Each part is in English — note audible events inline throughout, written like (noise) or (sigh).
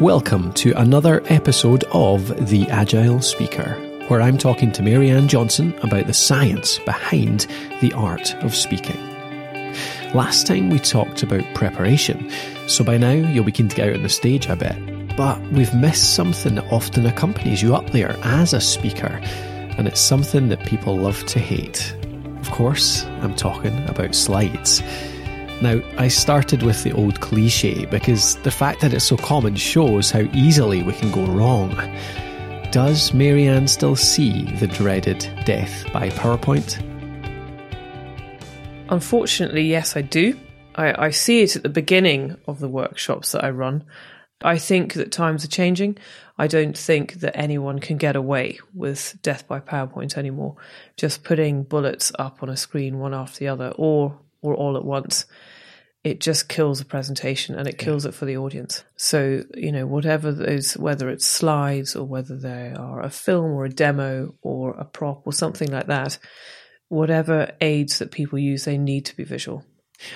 Welcome to another episode of The Agile Speaker, where I'm talking to Maryanne Johnston about the science behind the art of speaking. Last time we talked about preparation, so by now you'll be keen to get out on the stage, I bet. But we've missed something that often accompanies you up there as a speaker, and it's something that people love to hate. Of course, I'm talking about slides. Now, I started with the old cliche because the fact that it's so common shows how easily we can go wrong. Does Maryanne still see the dreaded death by PowerPoint? Unfortunately, yes, I do. I, I see it at the beginning of the workshops that I run. I think that times are changing. I don't think that anyone can get away with death by PowerPoint anymore. Just putting bullets up on a screen one after the other or or all at once it just kills a presentation and it kills yeah. it for the audience. So, you know, whatever those, whether it's slides or whether they are a film or a demo or a prop or something like that, whatever aids that people use, they need to be visual.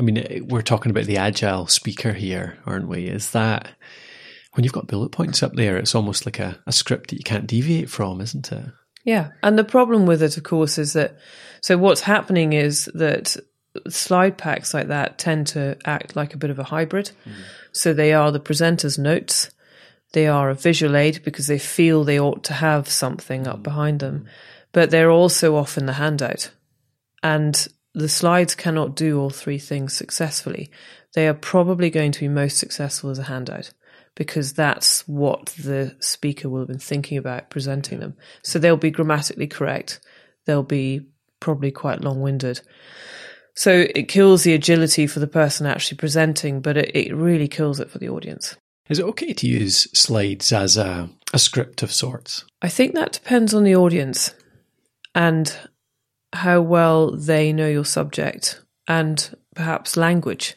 I mean, eh, we're talking about the agile speaker here, aren't we? Is that when you've got bullet points up there, it's almost like a, a script that you can't deviate from, isn't it? Yeah. And the problem with it, of course, is that so what's happening is that slide packs like that tend to act like a bit of a hybrid. Mm. So they are the presenter's notes. They are a visual aid because they feel they ought to have something up behind them, but they're also often the handout. And the slides cannot do all three things successfully. They are probably going to be most successful as a handout because that's what the speaker will have been thinking about presenting them. So they'll be grammatically correct. They'll be probably quite long winded. So it kills the agility for the person actually presenting, but it, it really kills it for the audience. Is it okay to use slides as a, a script of sorts? I think that depends on the audience and how well they know your subject and perhaps language.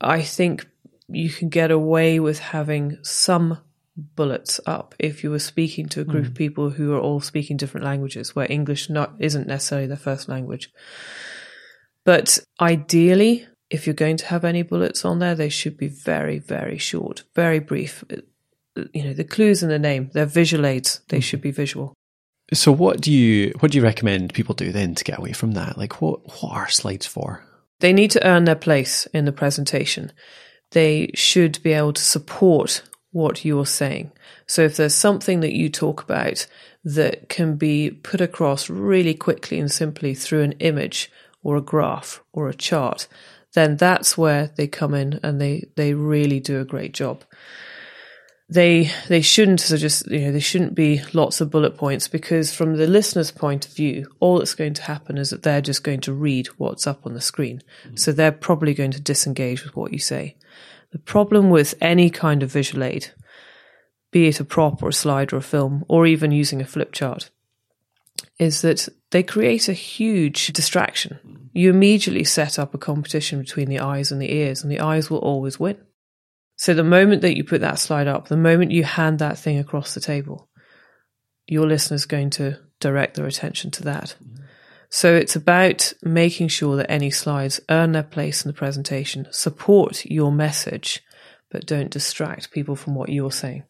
I think you can get away with having some bullets up if you were speaking to a group mm. of people who are all speaking different languages where English not isn't necessarily their first language. But ideally, if you're going to have any bullets on there, they should be very, very short, very brief. Uh, uh, you know, the clues in the name, they're visual aids. They should be visual. So what do you what do you recommend people do then to get away from that? Like what what are slides for? They need to earn their place in the presentation. They should be able to support what you're saying. So if there's something that you talk about that can be put across really quickly and simply through an image or a graph or a chart, then that's where they come in and they, they really do a great job. They they shouldn't so just you know they shouldn't be lots of bullet points because from the listener's point of view, all that's going to happen is that they're just going to read what's up on the screen. Mm-hmm. So they're probably going to disengage with what you say. The problem with any kind of visual aid, be it a prop or a slide or a film, or even using a flip chart, is that they create a huge distraction. You immediately set up a competition between the eyes and the ears, and the eyes will always win. So the moment that you put that slide up, the moment you hand that thing across the table, your listener's going to direct their attention to that. So it's about making sure that any slides earn their place in the presentation, support your message, but don't distract people from what you're saying.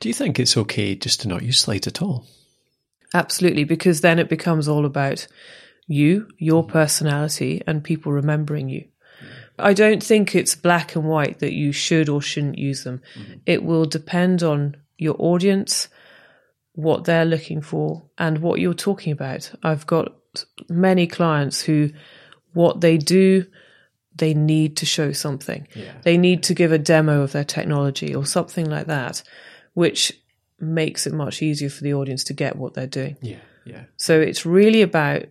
Do you think it's okay just to not use slides at all? Absolutely, because then it becomes all about you, your personality, and people remembering you. I don't think it's black and white that you should or shouldn't use them. Mm-hmm. It will depend on your audience, what they're looking for, and what you're talking about. I've got many clients who, what they do, they need to show something. Yeah. They need to give a demo of their technology or something like that, which makes it much easier for the audience to get what they're doing. Yeah, yeah. So it's really about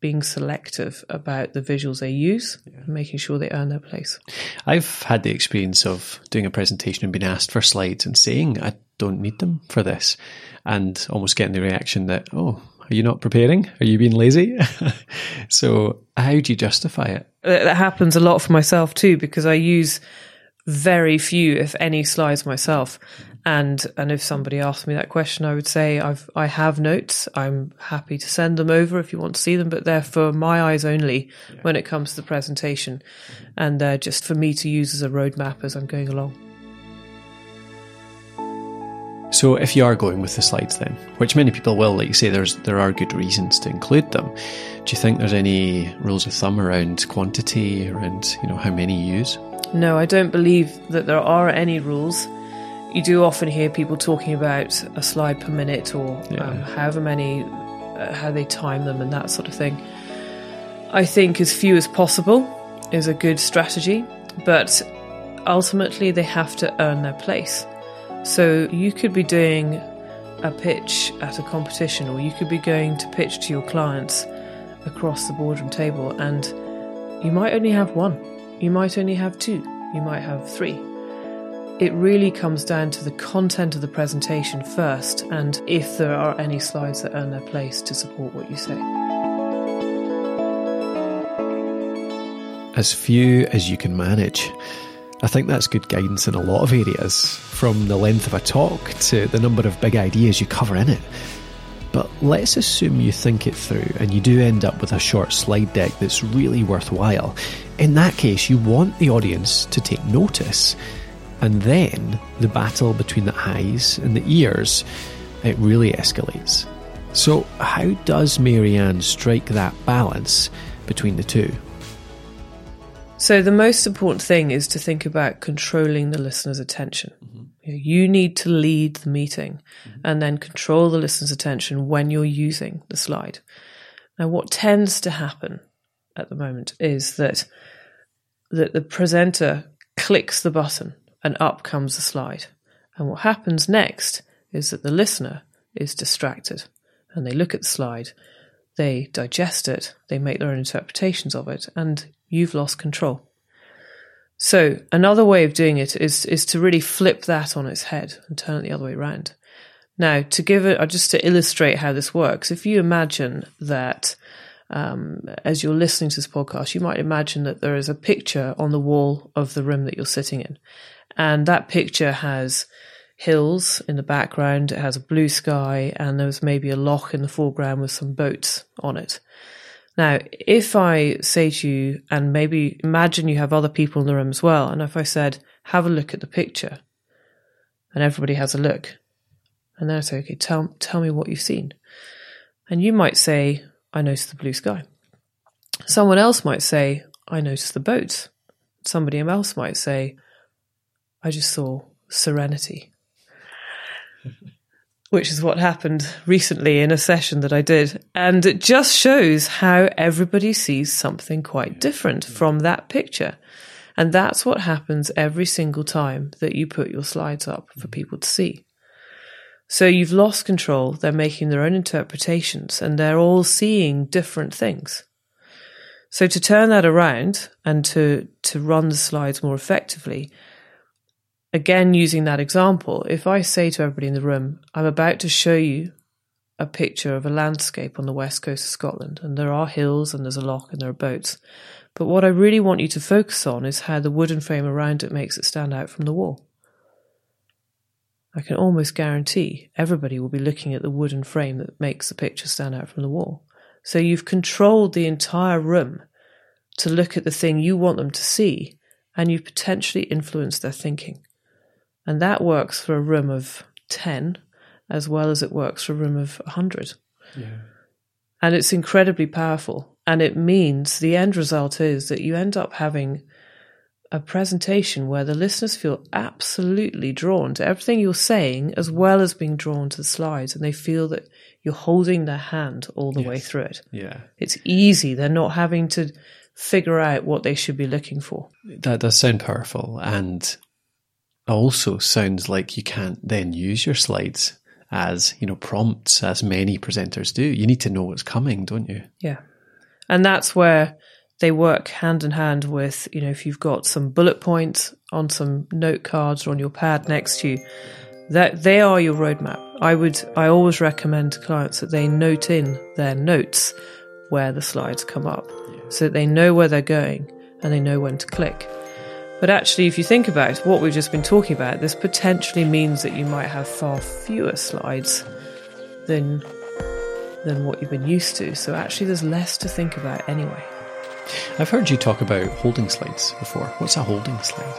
being selective about the visuals they use yeah. and making sure they earn their place. I've had the experience of doing a presentation and being asked for slides and saying I don't need them for this and almost getting the reaction that, oh, are you not preparing? Are you being lazy? (laughs) so how do you justify it? That happens a lot for myself too because I use very few, if any, slides myself. And and if somebody asked me that question, I would say I've I have notes. I'm happy to send them over if you want to see them, but they're for my eyes only yeah. when it comes to the presentation, mm-hmm. and they're just for me to use as a roadmap as I'm going along. So, if you are going with the slides, then, which many people will, like you say, there's there are good reasons to include them. Do you think there's any rules of thumb around quantity, around you know how many you use? No, I don't believe that there are any rules. You do often hear people talking about a slide per minute or yeah. um, however many, uh, how they time them and that sort of thing. I think as few as possible is a good strategy, but ultimately they have to earn their place. So you could be doing a pitch at a competition, or you could be going to pitch to your clients across the boardroom table, and you might only have one, you might only have two, you might have three. It really comes down to the content of the presentation first, and if there are any slides that earn their place to support what you say. As few as you can manage. I think that's good guidance in a lot of areas, from the length of a talk to the number of big ideas you cover in it. But let's assume you think it through and you do end up with a short slide deck that's really worthwhile. In that case, you want the audience to take notice. And then the battle between the eyes and the ears, it really escalates. So, how does Maryanne strike that balance between the two? So, the most important thing is to think about controlling the listener's attention. Mm-hmm. You need to lead the meeting mm-hmm. and then control the listener's attention when you're using the slide. Now, what tends to happen at the moment is that, that the presenter clicks the button and up comes the slide. And what happens next is that the listener is distracted and they look at the slide, they digest it, they make their own interpretations of it, and you've lost control. So another way of doing it is is to really flip that on its head and turn it the other way around. Now, to give it, uh, just to illustrate how this works, if you imagine that um, as you're listening to this podcast, you might imagine that there is a picture on the wall of the room that you're sitting in, and that picture has hills in the background, it has a blue sky, and there's maybe a loch in the foreground with some boats on it. Now, if I say to you, and maybe imagine you have other people in the room as well, and if I said, have a look at the picture, and everybody has a look, and then I say, okay, tell, tell me what you've seen. And you might say, I noticed the blue sky. Someone else might say, I noticed the boats. Somebody else might say, I just saw serenity which is what happened recently in a session that I did. And it just shows how everybody sees something quite different from that picture. And that's what happens every single time that you put your slides up for mm-hmm. people to see. So you've lost control. They're making their own interpretations and they're all seeing different things. So to turn that around and to, to run the slides more effectively, again, using that example, if I say to everybody in the room, I'm about to show you a picture of a landscape on the west coast of Scotland, and there are hills and there's a loch and there are boats. But what I really want you to focus on is how the wooden frame around it makes it stand out from the wall. I can almost guarantee everybody will be looking at the wooden frame that makes the picture stand out from the wall. So you've controlled the entire room to look at the thing you want them to see, and you've potentially influenced their thinking. And that works for a room of 10 as well as it works for a room of 100. Yeah. And it's incredibly powerful. And it means the end result is that you end up having a presentation where the listeners feel absolutely drawn to everything you're saying as well as being drawn to the slides and they feel that you're holding their hand all the yes. way through it. Yeah. It's easy. They're not having to figure out what they should be looking for. That does sound powerful. And also sounds like you can't then use your slides as, you know, prompts as many presenters do. You need to know what's coming, don't you? Yeah. And that's where they work hand in hand with, you know, if you've got some bullet points on some note cards or on your pad next to you, that they are your roadmap. I would, I always recommend to clients that they note in their notes where the slides come up yeah. so that they know where they're going and they know when to click. But actually, if you think about what we've just been talking about, this potentially means that you might have far fewer slides than than what you've been used to. So actually, there's less to think about anyway. I've heard you talk about holding slides before. What's a holding slide?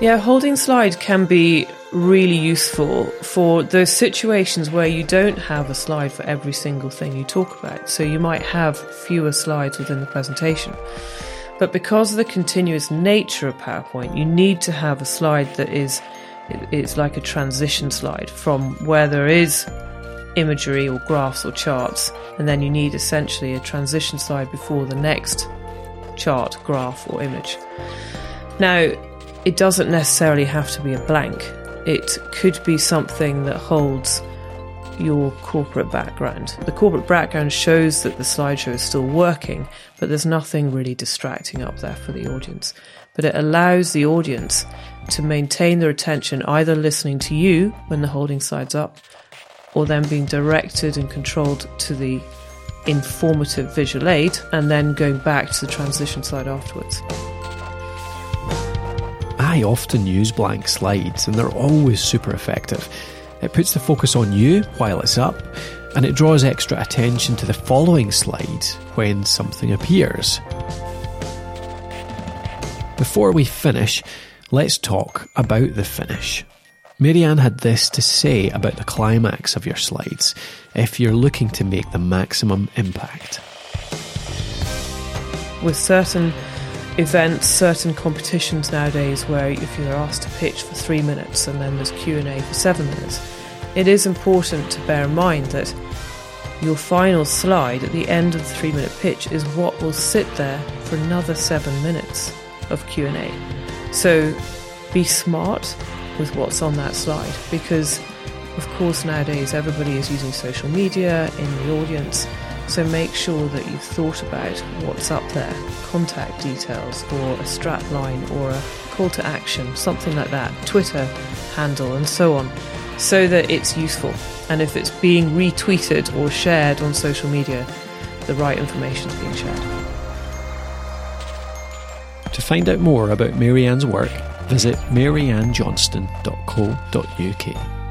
Yeah, a holding slide can be really useful for those situations where you don't have a slide for every single thing you talk about. So you might have fewer slides within the presentation. But because of the continuous nature of PowerPoint, you need to have a slide that is it's like a transition slide from where there is imagery or graphs or charts, and then you need essentially a transition slide before the next chart, graph, or image. Now, it doesn't necessarily have to be a blank. It could be something that holds your corporate background. The corporate background shows that the slideshow is still working, but there's nothing really distracting up there for the audience. But it allows the audience to maintain their attention either listening to you when the holding slide's up or then being directed and controlled to the informative visual aid and then going back to the transition slide afterwards. I often use blank slides and they're always super effective. It puts the focus on you while it's up and it draws extra attention to the following slide when something appears. Before we finish, let's talk about the finish. Maryanne had this to say about the climax of your slides if you're looking to make the maximum impact. With certain events, certain competitions nowadays where if you're asked to pitch for three minutes and then there's Q&A for seven minutes, it is important to bear in mind that your final slide at the end of the three minute pitch is what will sit there for another seven minutes of Q&A. So be smart with what's on that slide because of course nowadays everybody is using social media in the audience so make sure that you've thought about what's up there, contact details or a strap line or a call to action, something like that, Twitter handle and so on, so that it's useful. And if it's being retweeted or shared on social media, the right information is being shared. To find out more about Maryanne's work, visit maryannejohnston.co.uk.